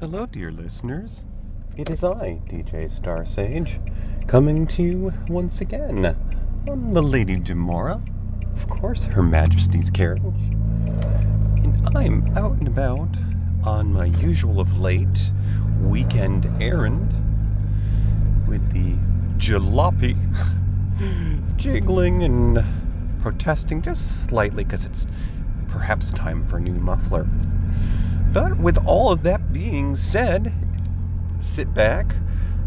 Hello, dear listeners. It is I, DJ Star Sage, coming to you once again from the Lady Demora, of course, Her Majesty's carriage. And I'm out and about on my usual of late weekend errand with the jalopy jiggling and protesting just slightly because it's perhaps time for a new muffler. But with all of that being said, sit back,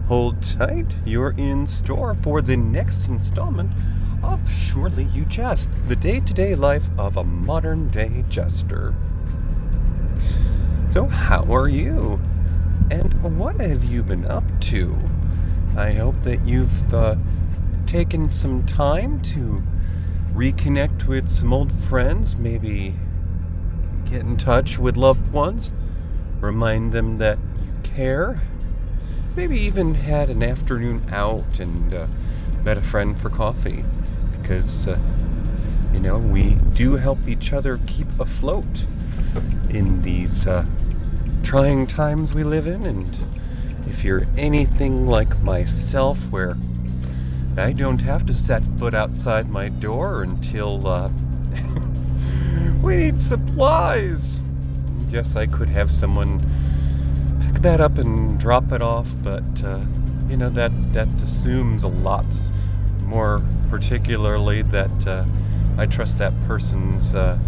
hold tight. You're in store for the next installment of Surely You Jest, the day to day life of a modern day jester. So, how are you? And what have you been up to? I hope that you've uh, taken some time to reconnect with some old friends, maybe get in touch with loved ones, remind them that you care. Maybe even had an afternoon out and uh, met a friend for coffee because, uh, you know, we do help each other keep afloat in these uh, trying times we live in. And if you're anything like myself, where I don't have to set foot outside my door until uh, we need supplies. Yes, I could have someone pick that up and drop it off, but uh, you know that that assumes a lot more, particularly that uh, I trust that person's uh,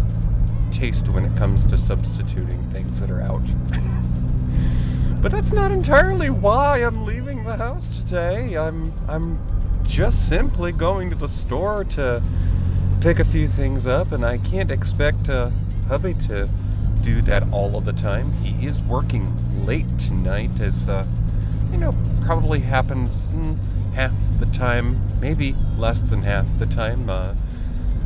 taste when it comes to substituting things that are out. but that's not entirely why I'm leaving the house today. I'm I'm just simply going to the store to pick a few things up, and I can't expect uh, hubby to do that all of the time. He is working late tonight, as uh, you know, probably happens half the time, maybe less than half the time. Uh,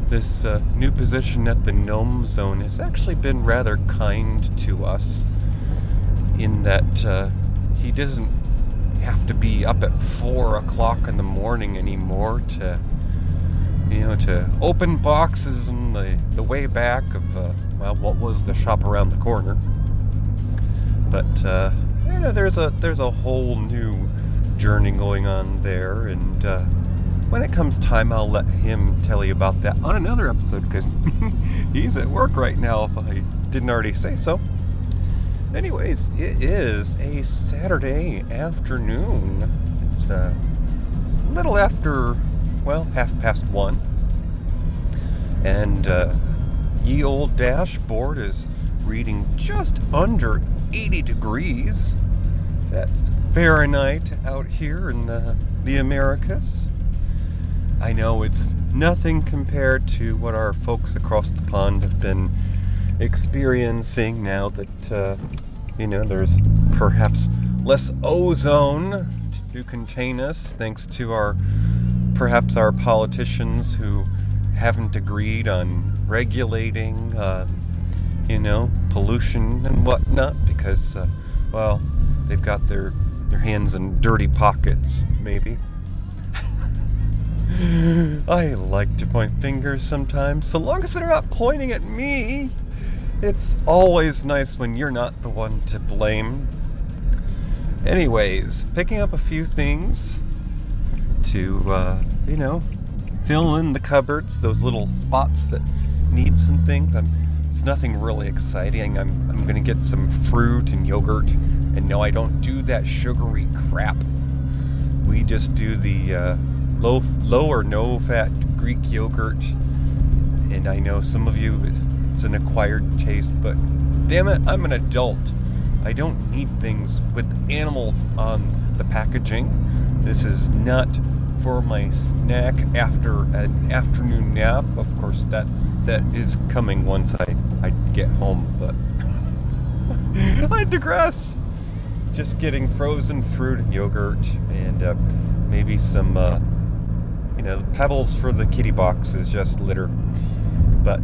this uh, new position at the Gnome Zone has actually been rather kind to us in that uh, he doesn't have to be up at four o'clock in the morning anymore to you know, to open boxes in the, the way back of, uh, well, what was the shop around the corner. But, uh, you know, there's a, there's a whole new journey going on there, and uh, when it comes time, I'll let him tell you about that on another episode, because he's at work right now, if I didn't already say so. Anyways, it is a Saturday afternoon. It's a little after well, half past one. And uh, ye old dashboard is reading just under 80 degrees. That's Fahrenheit out here in the, the Americas. I know it's nothing compared to what our folks across the pond have been experiencing now that, uh, you know, there's perhaps less ozone to contain us thanks to our perhaps our politicians who haven't agreed on regulating, uh, you know, pollution and whatnot because, uh, well, they've got their their hands in dirty pockets, maybe. I like to point fingers sometimes, so long as they're not pointing at me. It's always nice when you're not the one to blame. Anyways, picking up a few things to, uh, you know, fill in the cupboards, those little spots that need some things. I'm, it's nothing really exciting. I'm, I'm going to get some fruit and yogurt. And no, I don't do that sugary crap. We just do the uh, low, low or no fat Greek yogurt. And I know some of you, it's an acquired taste, but damn it, I'm an adult. I don't need things with animals on the packaging. This is not for my snack after an afternoon nap. Of course, that that is coming once I, I get home, but I digress. Just getting frozen fruit and yogurt and uh, maybe some, uh, you know, pebbles for the kitty box is just litter. But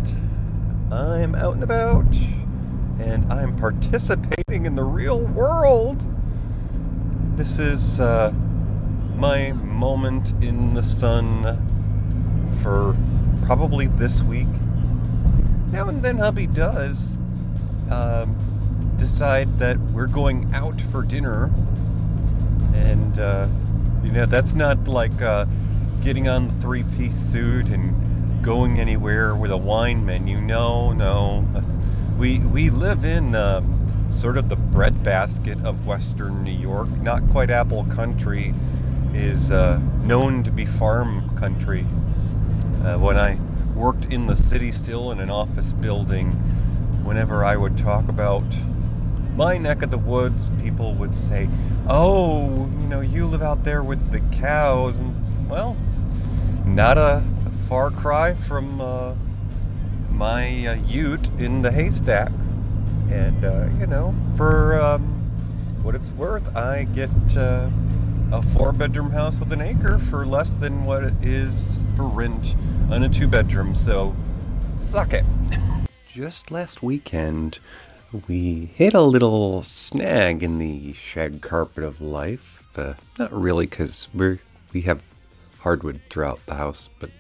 I'm out and about and I'm participating in the real world. This is, uh, my moment in the sun for probably this week. Now and then, hubby does um, decide that we're going out for dinner. And, uh, you know, that's not like uh, getting on the three piece suit and going anywhere with a wine menu. No, no. we, we live in um, sort of the breadbasket of Western New York, not quite apple country is uh, known to be farm country. Uh, when I worked in the city still in an office building, whenever I would talk about my neck of the woods, people would say, Oh, you know, you live out there with the cows. And, well, not a far cry from uh, my uh, ute in the haystack. And, uh, you know, for um, what it's worth, I get uh, a four bedroom house with an acre for less than what it is for rent on a two bedroom. So, suck it. Just last weekend, we hit a little snag in the shag carpet of life. Uh, not really, because we we have hardwood throughout the house, but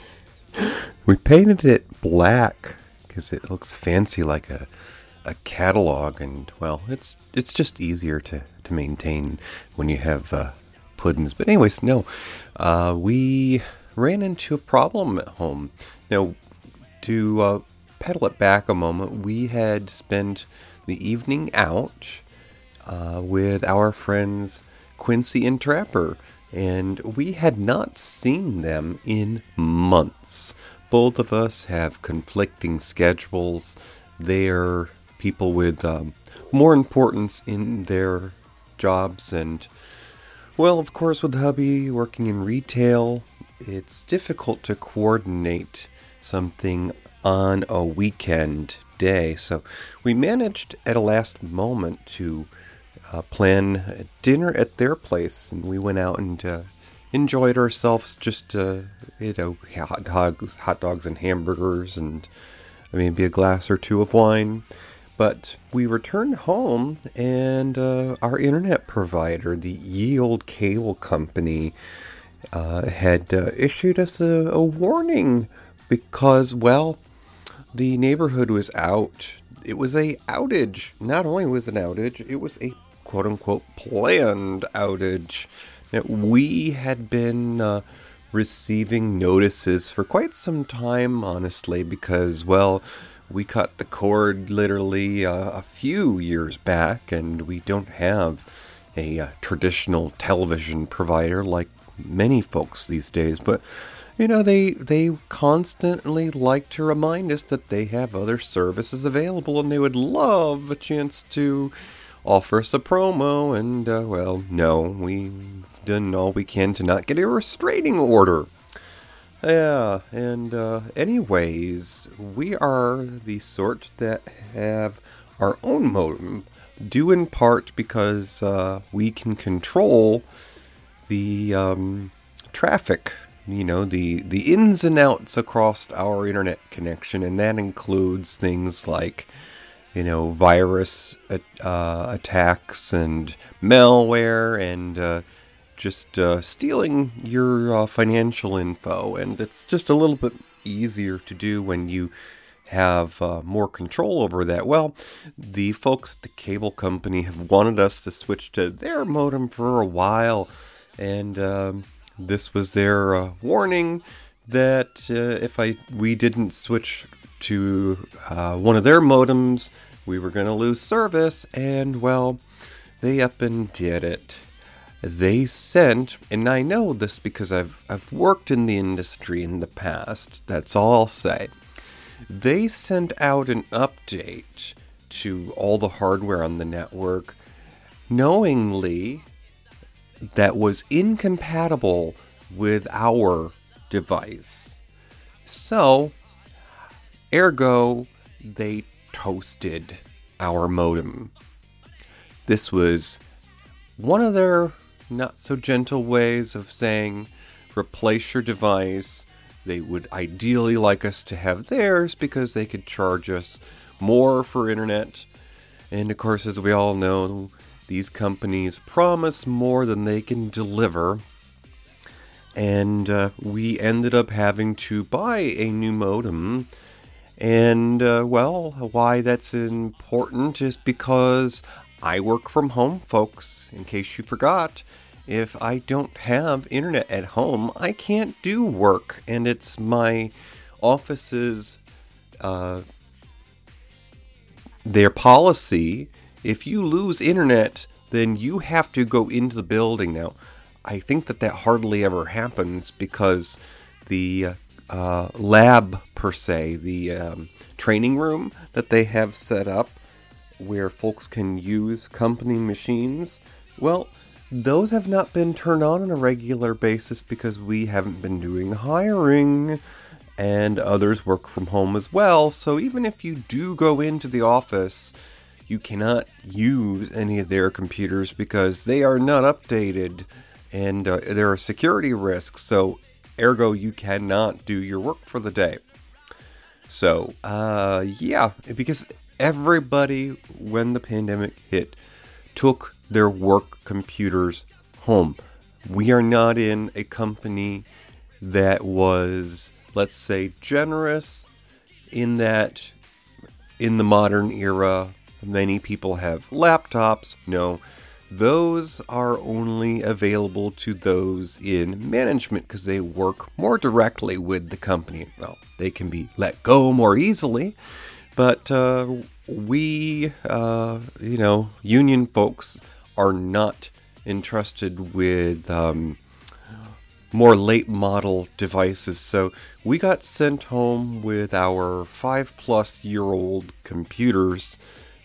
we painted it black because it looks fancy like a a catalog, and well, it's it's just easier to to maintain when you have uh, puddings. But anyways, no, uh, we ran into a problem at home. Now, to uh, pedal it back a moment, we had spent the evening out uh, with our friends Quincy and Trapper, and we had not seen them in months. Both of us have conflicting schedules. They're people with um, more importance in their jobs. And, well, of course, with hubby working in retail, it's difficult to coordinate something on a weekend day. So we managed at a last moment to uh, plan dinner at their place, and we went out and uh, enjoyed ourselves. Just uh, you know, hot dogs, hot dogs and hamburgers, and maybe a glass or two of wine. But we returned home, and uh, our internet provider, the Ye Old Cable Company, uh, had uh, issued us a, a, warning because, well, the neighborhood was out. It was a outage. Not only was it an outage, it was a quote unquote planned outage. That we had been uh, receiving notices for quite some time, honestly, because, well, we cut the cord literally uh, a few years back, and we don't have a uh, traditional television provider like many folks these days. But you know, they they constantly like to remind us that they have other services available, and they would love a chance to offer us a promo. And uh, well, no, we've done all we can to not get a restraining order. Yeah, and uh, anyways, we are the sort that have our own modem, due in part because uh, we can control the um, traffic, you know, the, the ins and outs across our internet connection, and that includes things like, you know, virus uh, attacks and malware and uh, just uh, stealing your uh, financial info, and it's just a little bit easier to do when you have uh, more control over that. Well, the folks at the cable company have wanted us to switch to their modem for a while, and um, this was their uh, warning that uh, if I we didn't switch to uh, one of their modems, we were going to lose service, and well, they up and did it they sent, and I know this because I've, I've worked in the industry in the past, that's all I'll say. They sent out an update to all the hardware on the network, knowingly that was incompatible with our device. So, ergo, they toasted our modem. This was one of their not so gentle ways of saying replace your device. They would ideally like us to have theirs because they could charge us more for internet. And of course, as we all know, these companies promise more than they can deliver. And uh, we ended up having to buy a new modem. And, uh, well, why that's important is because I work from home, folks, in case you forgot. If I don't have internet at home, I can't do work. And it's my office's, uh, their policy. If you lose internet, then you have to go into the building. Now, I think that that hardly ever happens because the uh, lab, per se, the um, training room that they have set up where folks can use company machines, well, those have not been turned on on a regular basis because we haven't been doing hiring and others work from home as well. So even if you do go into the office, you cannot use any of their computers because they are not updated and uh, there are security risks. So, ergo, you cannot do your work for the day. So, uh, yeah, because everybody, when the pandemic hit, took their work computers home. We are not in a company that was, let's say, generous in that in the modern era, many people have laptops. No, those are only available to those in management because they work more directly with the company. Well, they can be let go more easily, but uh, we, uh, you know, union folks are not entrusted with um, more late model devices. So we got sent home with our five plus year old computers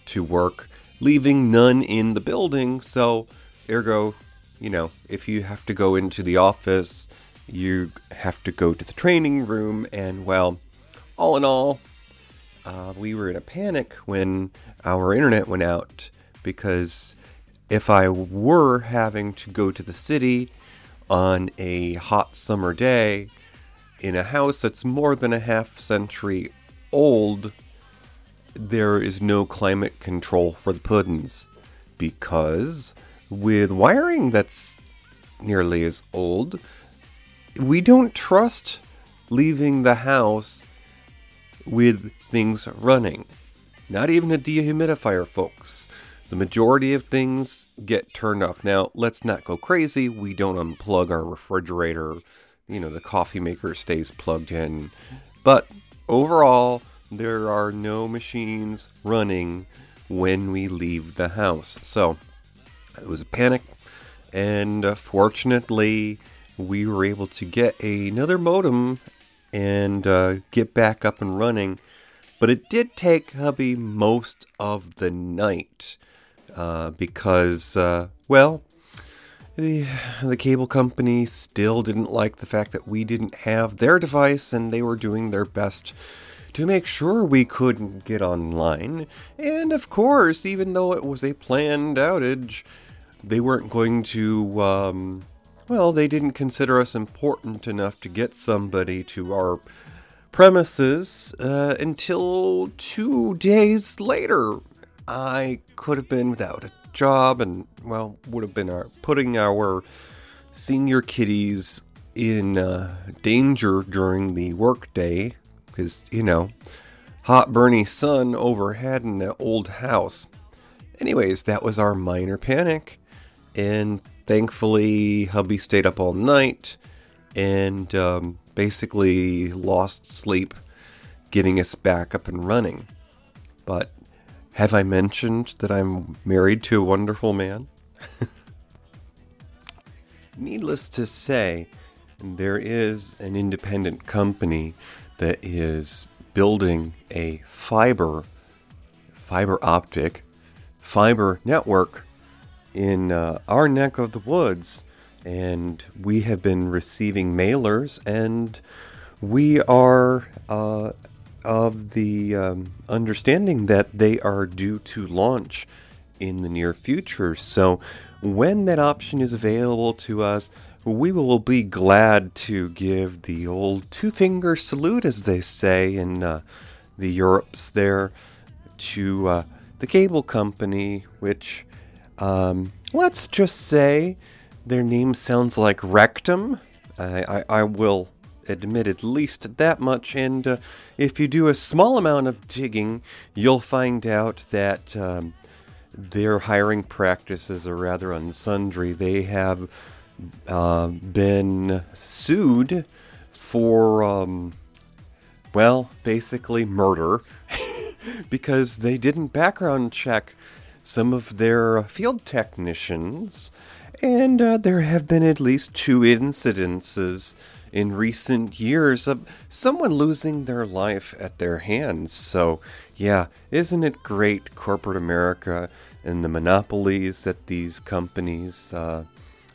to work, leaving none in the building. So, ergo, you know, if you have to go into the office, you have to go to the training room. And, well, all in all, uh, we were in a panic when our internet went out because if I were having to go to the city on a hot summer day in a house that's more than a half century old, there is no climate control for the puddins because with wiring that's nearly as old, we don't trust leaving the house with things running. Not even a dehumidifier, folks. The majority of things get turned off. Now, let's not go crazy. We don't unplug our refrigerator. You know, the coffee maker stays plugged in. But overall, there are no machines running when we leave the house. So it was a panic, and uh, fortunately, we were able to get another modem and uh, get back up and running. But it did take hubby most of the night uh, because, uh, well, the, the cable company still didn't like the fact that we didn't have their device and they were doing their best to make sure we couldn't get online. And of course, even though it was a planned outage, they weren't going to, um, well, they didn't consider us important enough to get somebody to our premises uh, until two days later. I could have been without a job and, well, would have been our, putting our senior kiddies in uh, danger during the workday because, you know, hot Bernie sun overhead in an old house. Anyways, that was our minor panic. And thankfully, hubby stayed up all night and um, basically lost sleep getting us back up and running. But have I mentioned that I'm married to a wonderful man? Needless to say, there is an independent company that is building a fiber, fiber optic, fiber network in uh, our neck of the woods. And we have been receiving mailers, and we are uh, of the um, understanding that they are due to launch in the near future. So, when that option is available to us, we will be glad to give the old two finger salute, as they say in uh, the Europes there, to uh, the cable company, which, um, let's just say, their name sounds like Rectum. I, I, I will admit at least that much. And uh, if you do a small amount of digging, you'll find out that um, their hiring practices are rather unsundry. They have uh, been sued for, um, well, basically murder because they didn't background check some of their field technicians. And uh, there have been at least two incidences in recent years of someone losing their life at their hands. So, yeah, isn't it great, corporate America and the monopolies that these companies uh,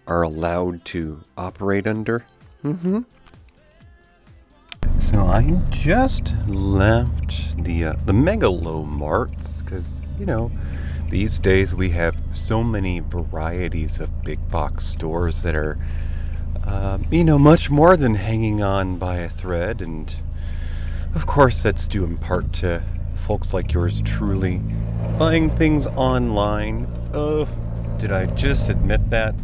are allowed to operate under? Mm-hmm. So I just left the uh, the Megalo Marts because you know these days we have so many varieties of big box stores that are uh, you know much more than hanging on by a thread, and of course that's due in part to folks like yours truly buying things online. Oh, did I just admit that?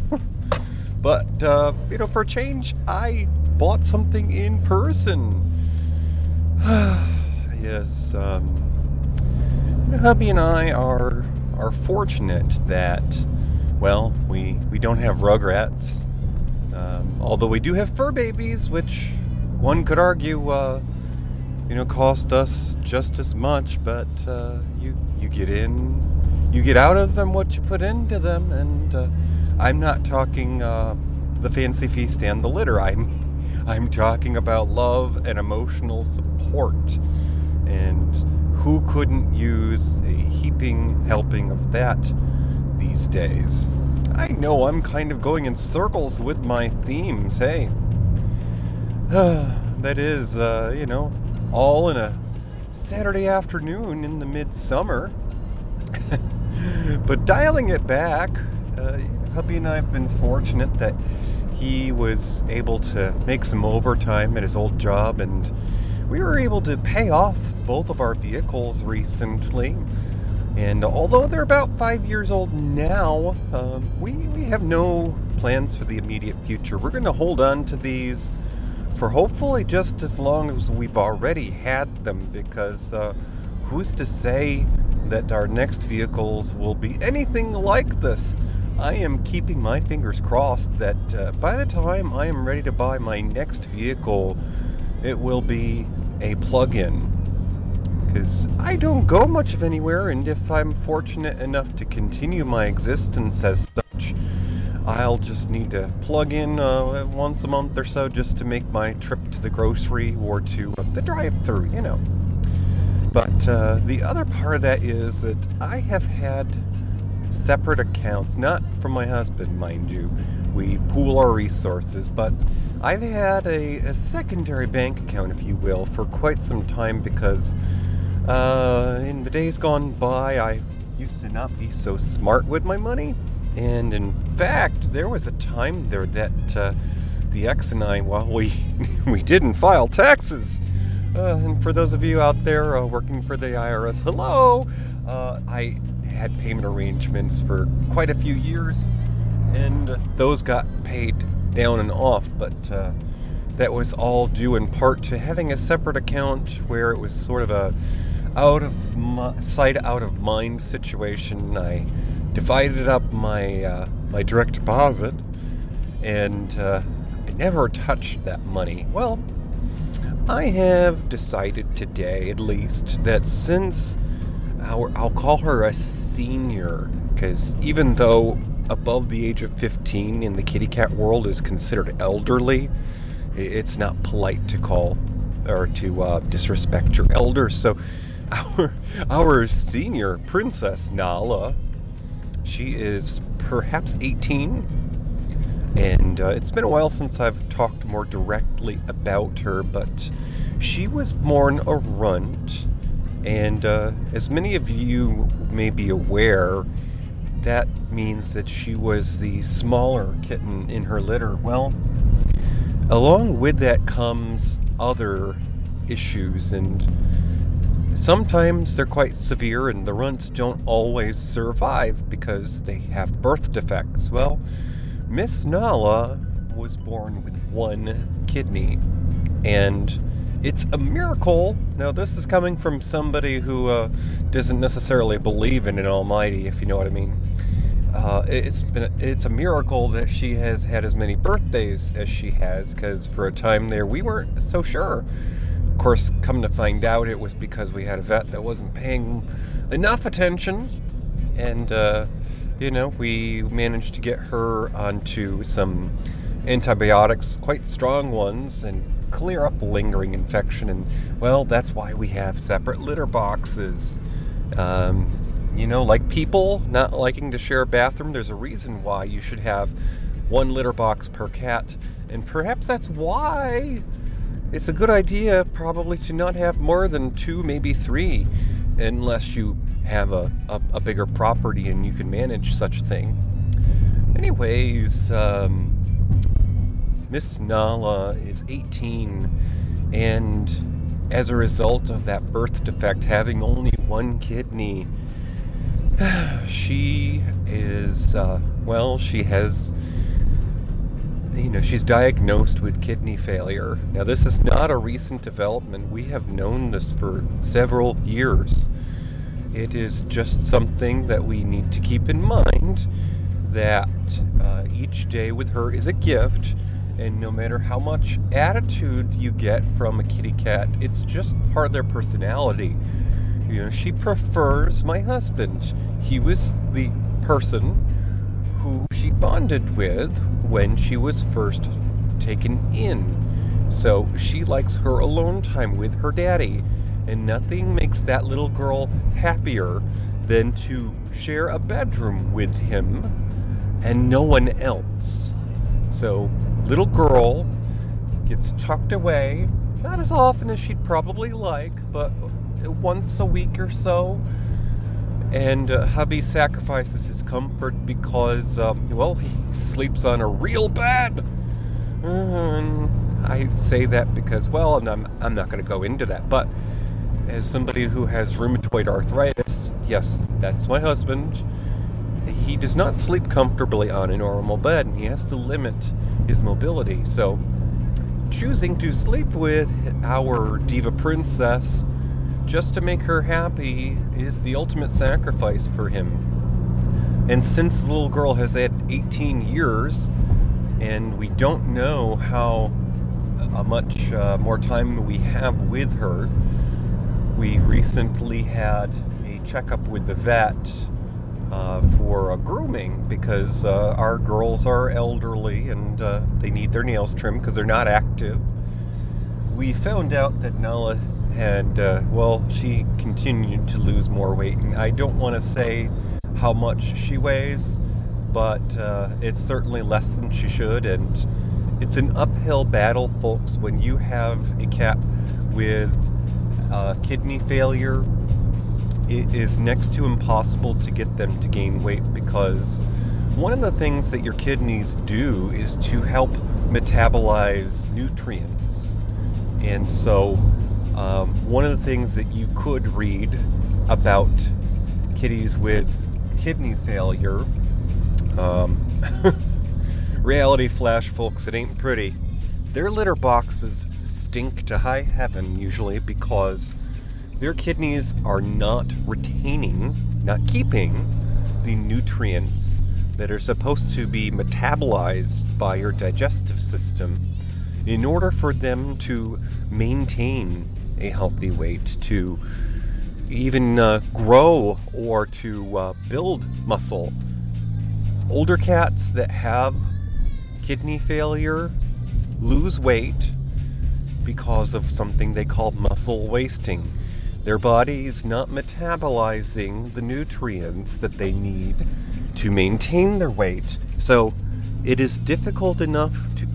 but uh, you know, for a change, I bought something in person. yes, um, hubby and I are are fortunate that, well, we we don't have Rugrats. Um, although we do have fur babies, which one could argue, uh, you know, cost us just as much. But uh, you you get in, you get out of them what you put into them, and uh, I'm not talking uh, the fancy feast and the litter. I'm I'm talking about love and emotional support. And who couldn't use a heaping helping of that these days? I know I'm kind of going in circles with my themes, hey. that is, uh, you know, all in a Saturday afternoon in the midsummer. but dialing it back, uh, hubby and I have been fortunate that he was able to make some overtime at his old job, and we were able to pay off both of our vehicles recently. And although they're about five years old now, um, we, we have no plans for the immediate future. We're going to hold on to these for hopefully just as long as we've already had them, because uh, who's to say that our next vehicles will be anything like this? I am keeping my fingers crossed that uh, by the time I am ready to buy my next vehicle, it will be a plug in. Because I don't go much of anywhere, and if I'm fortunate enough to continue my existence as such, I'll just need to plug in uh, once a month or so just to make my trip to the grocery or to uh, the drive through, you know. But uh, the other part of that is that I have had separate accounts, not from my husband, mind you. We pool our resources, but I've had a, a secondary bank account, if you will, for quite some time because uh, in the days gone by, I used to not be so smart with my money. And in fact, there was a time there that uh, the ex and I, well, we, we didn't file taxes. Uh, and for those of you out there uh, working for the IRS, hello! Uh, I had payment arrangements for quite a few years, and those got paid down and off, but uh, that was all due in part to having a separate account where it was sort of a out of my, sight, out of mind situation. I divided up my uh, my direct deposit, and uh, I never touched that money. Well, I have decided today, at least, that since our, I'll call her a senior because even though above the age of 15 in the kitty cat world is considered elderly, it's not polite to call or to uh, disrespect your elders. So, our our senior princess Nala, she is perhaps 18, and uh, it's been a while since I've talked more directly about her, but she was born a runt and uh, as many of you may be aware, that means that she was the smaller kitten in her litter. Well, along with that comes other issues, and sometimes they're quite severe, and the runts don't always survive because they have birth defects. Well, Miss Nala was born with one kidney. And it's a miracle. Now, this is coming from somebody who uh, doesn't necessarily believe in an almighty, if you know what I mean. Uh, it's been a, it's a miracle that she has had as many birthdays as she has because for a time there we weren't so sure course come to find out it was because we had a vet that wasn't paying enough attention. And uh, you know we managed to get her onto some antibiotics quite strong ones and clear up lingering infection. And well that's why we have separate litter boxes. Um, you know, like people not liking to share a bathroom, there's a reason why you should have one litter box per cat. And perhaps that's why it's a good idea, probably, to not have more than two, maybe three, unless you have a, a, a bigger property and you can manage such a thing. Anyways, um, Miss Nala is 18, and as a result of that birth defect, having only one kidney, she is, uh, well, she has, you know, she's diagnosed with kidney failure. Now, this is not a recent development. We have known this for several years. It is just something that we need to keep in mind that uh, each day with her is a gift. And no matter how much attitude you get from a kitty cat, it's just part of their personality. You know, she prefers my husband he was the person who she bonded with when she was first taken in. So she likes her alone time with her daddy. And nothing makes that little girl happier than to share a bedroom with him and no one else. So, little girl gets tucked away, not as often as she'd probably like, but once a week or so and uh, hubby sacrifices his comfort because, um, well, he sleeps on a real bed. And I say that because, well, and I'm, I'm not going to go into that, but as somebody who has rheumatoid arthritis, yes, that's my husband. He does not sleep comfortably on a normal bed, and he has to limit his mobility. So, choosing to sleep with our diva princess just to make her happy is the ultimate sacrifice for him. And since the little girl has had 18 years, and we don't know how uh, much uh, more time we have with her, we recently had a checkup with the vet uh, for grooming because uh, our girls are elderly and uh, they need their nails trimmed because they're not active. We found out that Nala and uh, well, she continued to lose more weight. And I don't want to say how much she weighs, but uh, it's certainly less than she should. And it's an uphill battle, folks, when you have a cat with uh, kidney failure. It is next to impossible to get them to gain weight because one of the things that your kidneys do is to help metabolize nutrients. And so um, one of the things that you could read about kitties with kidney failure, um, reality flash, folks, it ain't pretty. Their litter boxes stink to high heaven usually because their kidneys are not retaining, not keeping the nutrients that are supposed to be metabolized by your digestive system in order for them to maintain a healthy weight, to even uh, grow or to uh, build muscle. Older cats that have kidney failure lose weight because of something they call muscle wasting. Their body is not metabolizing the nutrients that they need to maintain their weight. So it is difficult enough to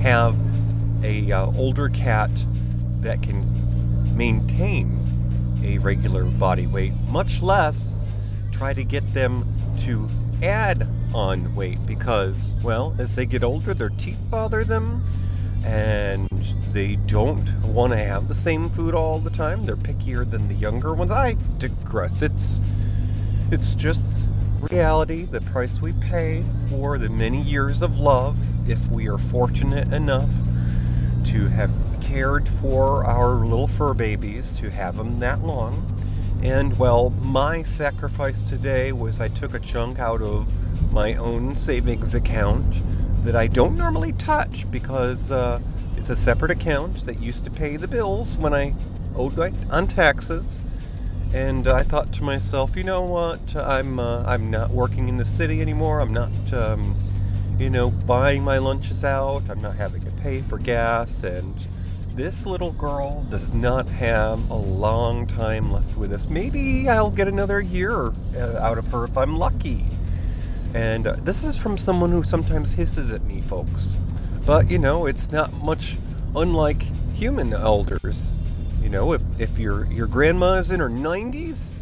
have a uh, older cat that can maintain a regular body weight, much less try to get them to add on weight because, well, as they get older, their teeth bother them and they don't want to have the same food all the time. They're pickier than the younger ones. I digress. It's it's just reality, the price we pay for the many years of love if we are fortunate enough to have cared for our little fur babies, to have them that long. And well, my sacrifice today was I took a chunk out of my own savings account that I don't normally touch because uh, it's a separate account that used to pay the bills when I owed my, on taxes. And I thought to myself, you know what? I'm uh, I'm not working in the city anymore. I'm not, um, you know, buying my lunches out. I'm not having to pay for gas. And this little girl does not have a long time left with us. Maybe I'll get another year uh, out of her if I'm lucky. And uh, this is from someone who sometimes hisses at me, folks. But you know, it's not much unlike human elders. You know, if, if your your grandma is in her 90s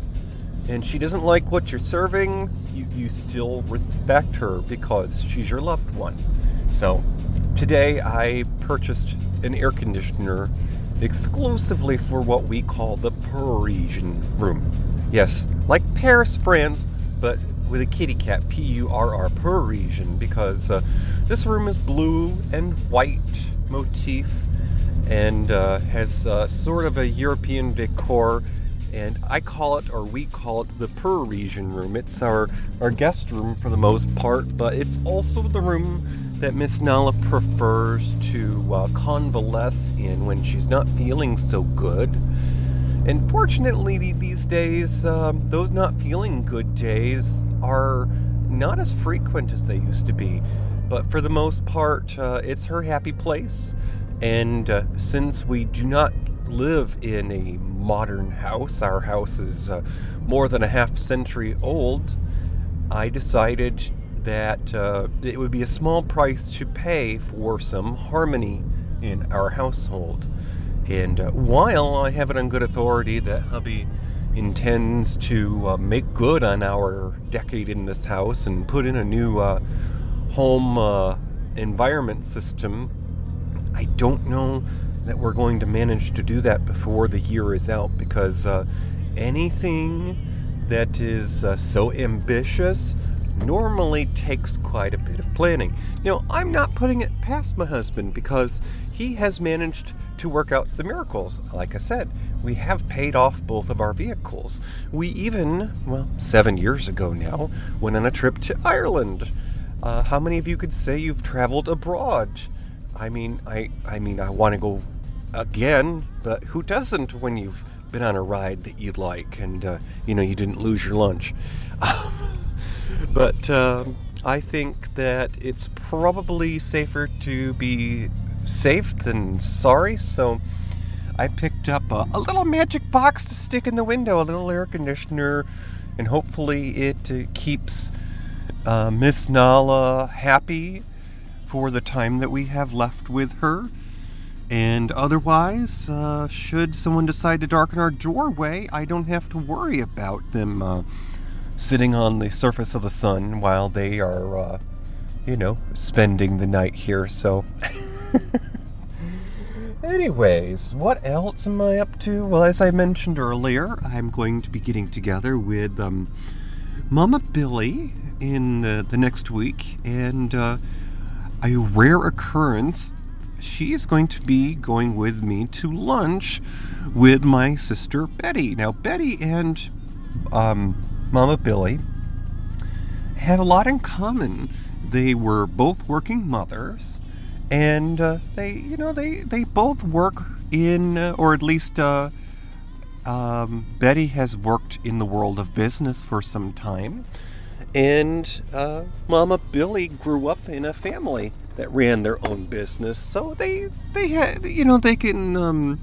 and she doesn't like what you're serving, you, you still respect her because she's your loved one. So today I purchased an air conditioner exclusively for what we call the Parisian room. Yes, like Paris, France, but with a kitty cat, P U R R, Parisian, because uh, this room is blue and white motif and uh, has uh, sort of a European decor. And I call it, or we call it, the Parisian room. It's our, our guest room for the most part, but it's also the room that Miss Nala prefers to uh, convalesce in when she's not feeling so good. And fortunately, these days, um, those not feeling good days are not as frequent as they used to be. But for the most part, uh, it's her happy place. And uh, since we do not live in a modern house, our house is uh, more than a half century old, I decided that uh, it would be a small price to pay for some harmony in our household. And uh, while I have it on good authority that hubby intends to uh, make good on our decade in this house and put in a new uh, home uh, environment system I don't know that we're going to manage to do that before the year is out because uh, anything that is so ambitious normally takes quite a bit of planning. Now, I'm not putting it past my husband because he has managed to work out some miracles. Like I said, we have paid off both of our vehicles. We even, well, seven years ago now, went on a trip to Ireland. Uh, how many of you could say you've traveled abroad? I mean, I I mean, I want to go again, but who doesn't when you've been on a ride that you like and uh, you know you didn't lose your lunch? but um, I think that it's probably safer to be safe than sorry. So I picked up a, a little magic box to stick in the window, a little air conditioner, and hopefully it uh, keeps uh, Miss Nala happy for the time that we have left with her. And otherwise, uh, should someone decide to darken our doorway, I don't have to worry about them uh, sitting on the surface of the sun while they are, uh, you know, spending the night here. So, anyways, what else am I up to? Well, as I mentioned earlier, I'm going to be getting together with um, Mama Billy in the next week, and uh, a rare occurrence, she is going to be going with me to lunch with my sister Betty. Now, Betty and um, Mama Billy had a lot in common. They were both working mothers, and uh, they, you know, they they both work in, uh, or at least uh, um, Betty has worked in the world of business for some time. And uh, Mama Billy grew up in a family that ran their own business, so they they had you know they can um,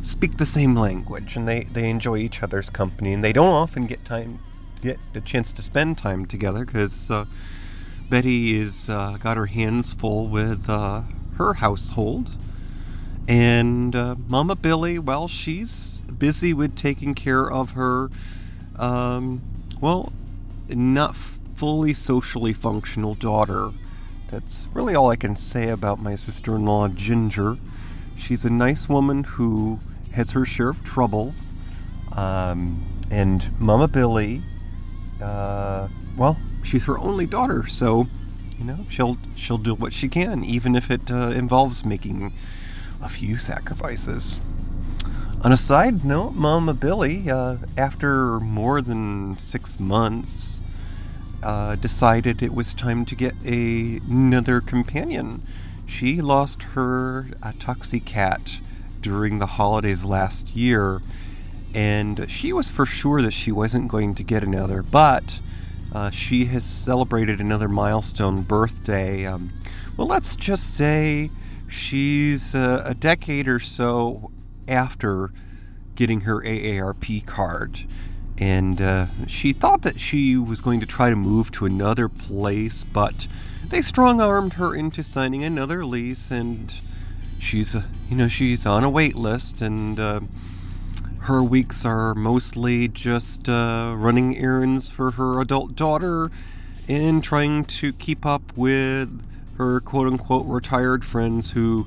speak the same language and they they enjoy each other's company and they don't often get time get a chance to spend time together because uh, Betty is uh, got her hands full with uh, her household. And uh, Mama Billy, well, she's busy with taking care of her, um, well, not fully socially functional daughter. That's really all I can say about my sister in law, Ginger. She's a nice woman who has her share of troubles. Um, and Mama Billy, uh, well, she's her only daughter, so you know, she'll she'll do what she can, even if it uh, involves making a few sacrifices. On a side note, Mama Billy, uh, after more than six months, uh, decided it was time to get a, another companion. She lost her uh, Tuxie cat during the holidays last year, and she was for sure that she wasn't going to get another, but uh, she has celebrated another milestone birthday. Um, well, let's just say she's uh, a decade or so after getting her AARP card. And uh, she thought that she was going to try to move to another place, but they strong armed her into signing another lease, and she's, uh, you know, she's on a wait list, and uh, her weeks are mostly just uh, running errands for her adult daughter and trying to keep up with her quote unquote retired friends who,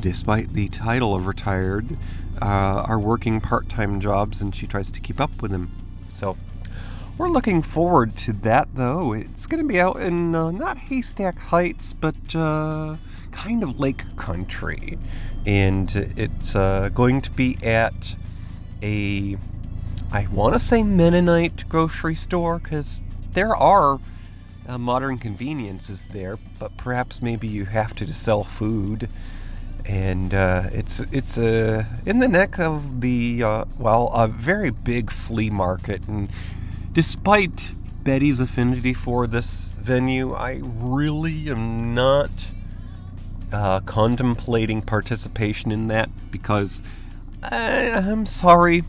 despite the title of retired, uh, are working part time jobs and she tries to keep up with them. So we're looking forward to that though. It's going to be out in uh, not Haystack Heights, but uh, kind of Lake Country. And it's uh, going to be at a, I want to say Mennonite grocery store because there are uh, modern conveniences there, but perhaps maybe you have to, sell food and uh, it's it's uh, in the neck of the well a very big flea market and despite Betty's affinity for this venue I really am not uh, contemplating participation in that because I, I'm sorry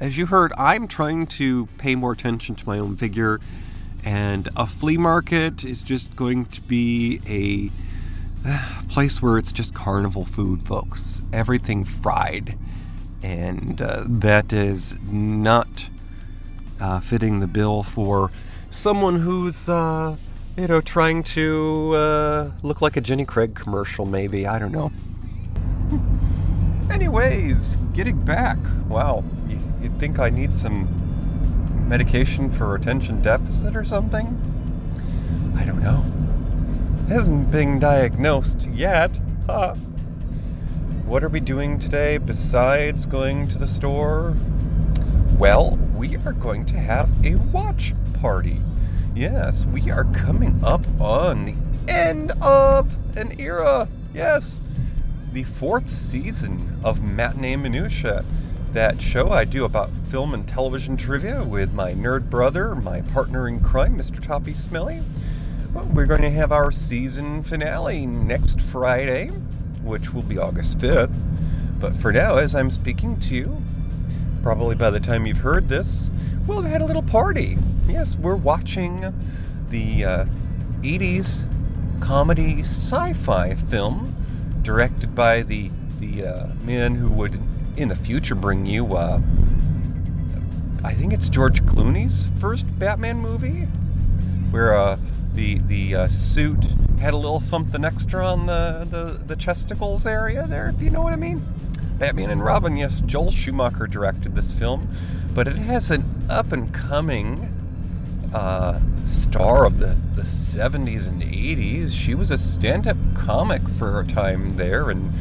as you heard I'm trying to pay more attention to my own figure and a flea market is just going to be a place where it's just carnival food, folks. Everything fried. And uh, that is not uh, fitting the bill for someone who's, uh, you know, trying to uh, look like a Jenny Craig commercial, maybe. I don't know. Anyways, getting back. Wow, you, you'd think I need some medication for attention deficit or something? I don't know hasn't been diagnosed yet. Huh. What are we doing today besides going to the store? Well, we are going to have a watch party. Yes, we are coming up on the end of an era. Yes, the fourth season of Matinee Minutia. That show I do about film and television trivia with my nerd brother, my partner in crime, Mr. Tommy Smelly. Well, we're going to have our season finale next Friday, which will be August 5th. But for now, as I'm speaking to you, probably by the time you've heard this, we'll have had a little party. Yes, we're watching the uh, 80s comedy sci fi film directed by the, the uh, man who would in the future bring you, uh, I think it's George Clooney's first Batman movie, where uh, the the uh, suit had a little something extra on the, the, the chesticles area there, if you know what I mean. Batman and Robin, yes, Joel Schumacher directed this film, but it has an up and coming uh, star of the, the 70s and 80s. She was a stand up comic for a time there, and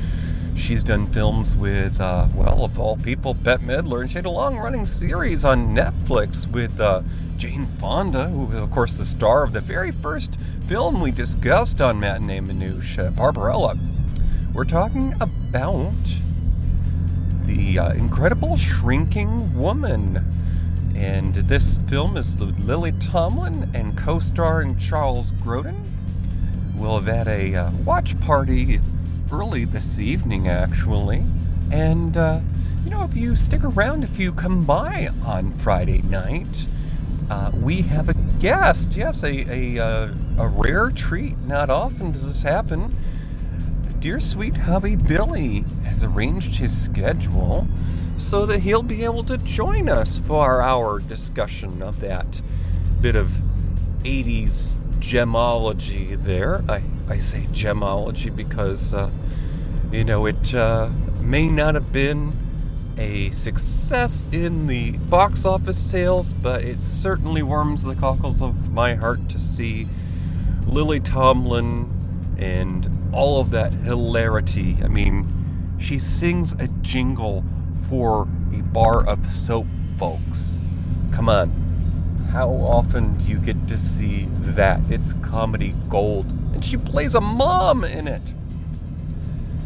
she's done films with, uh, well, of all people, Bette Midler, and she had a long running series on Netflix with. Uh, Jane Fonda, who is, of course, the star of the very first film we discussed on Matinee Minutia, Barbarella. We're talking about the uh, incredible shrinking woman. And this film is the Lily Tomlin and co starring Charles Grodin. We'll have had a uh, watch party early this evening, actually. And, uh, you know, if you stick around, if you come by on Friday night, uh, we have a guest. Yes, a, a, uh, a rare treat. Not often does this happen. Dear sweet hubby Billy has arranged his schedule so that he'll be able to join us for our discussion of that bit of 80s gemology there. I, I say gemology because, uh, you know, it uh, may not have been a success in the box office sales, but it certainly warms the cockles of my heart to see Lily Tomlin and all of that hilarity. I mean, she sings a jingle for a bar of soap, folks. Come on. How often do you get to see that? It's comedy gold. And she plays a mom in it.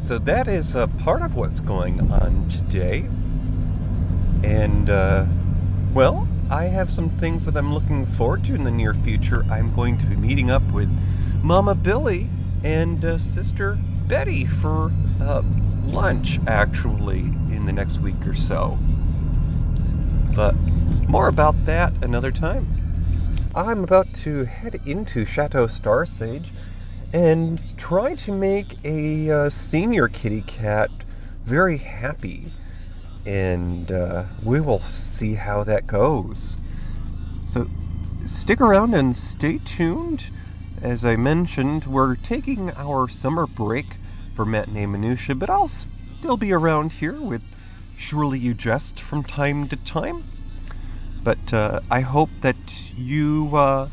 So that is a part of what's going on today. And, uh, well, I have some things that I'm looking forward to in the near future. I'm going to be meeting up with Mama Billy and uh, Sister Betty for uh, lunch, actually, in the next week or so. But more about that another time. I'm about to head into Chateau Star Sage and try to make a uh, senior kitty cat very happy and uh, we will see how that goes. So stick around and stay tuned. As I mentioned, we're taking our summer break for Matinee Minutia, but I'll still be around here with Surely You Jest from time to time. But uh, I hope that you uh,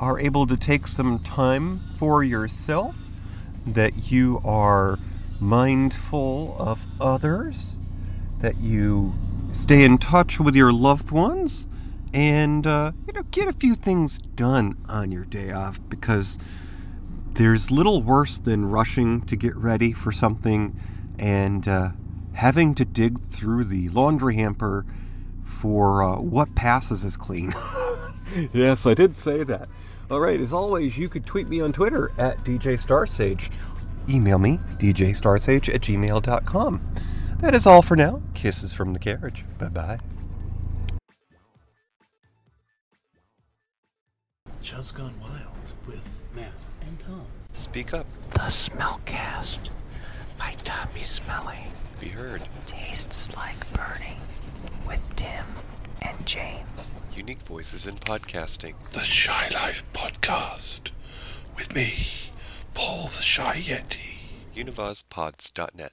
are able to take some time for yourself, that you are mindful of others, that you stay in touch with your loved ones and uh, you know get a few things done on your day off because there's little worse than rushing to get ready for something and uh, having to dig through the laundry hamper for uh, what passes as clean. yes, I did say that. All right, as always, you could tweet me on Twitter at DJ Starsage. Email me, djstarsage at gmail.com. That is all for now. Kisses from the carriage. Bye bye. Joe's Gone Wild with Matt and Tom. Speak up. The Smellcast by Tommy Smelly Be heard. tastes like burning with Tim and James. Unique voices in podcasting. the Shy Life Podcast with me, Paul the Shy Yeti. Univazpods.net.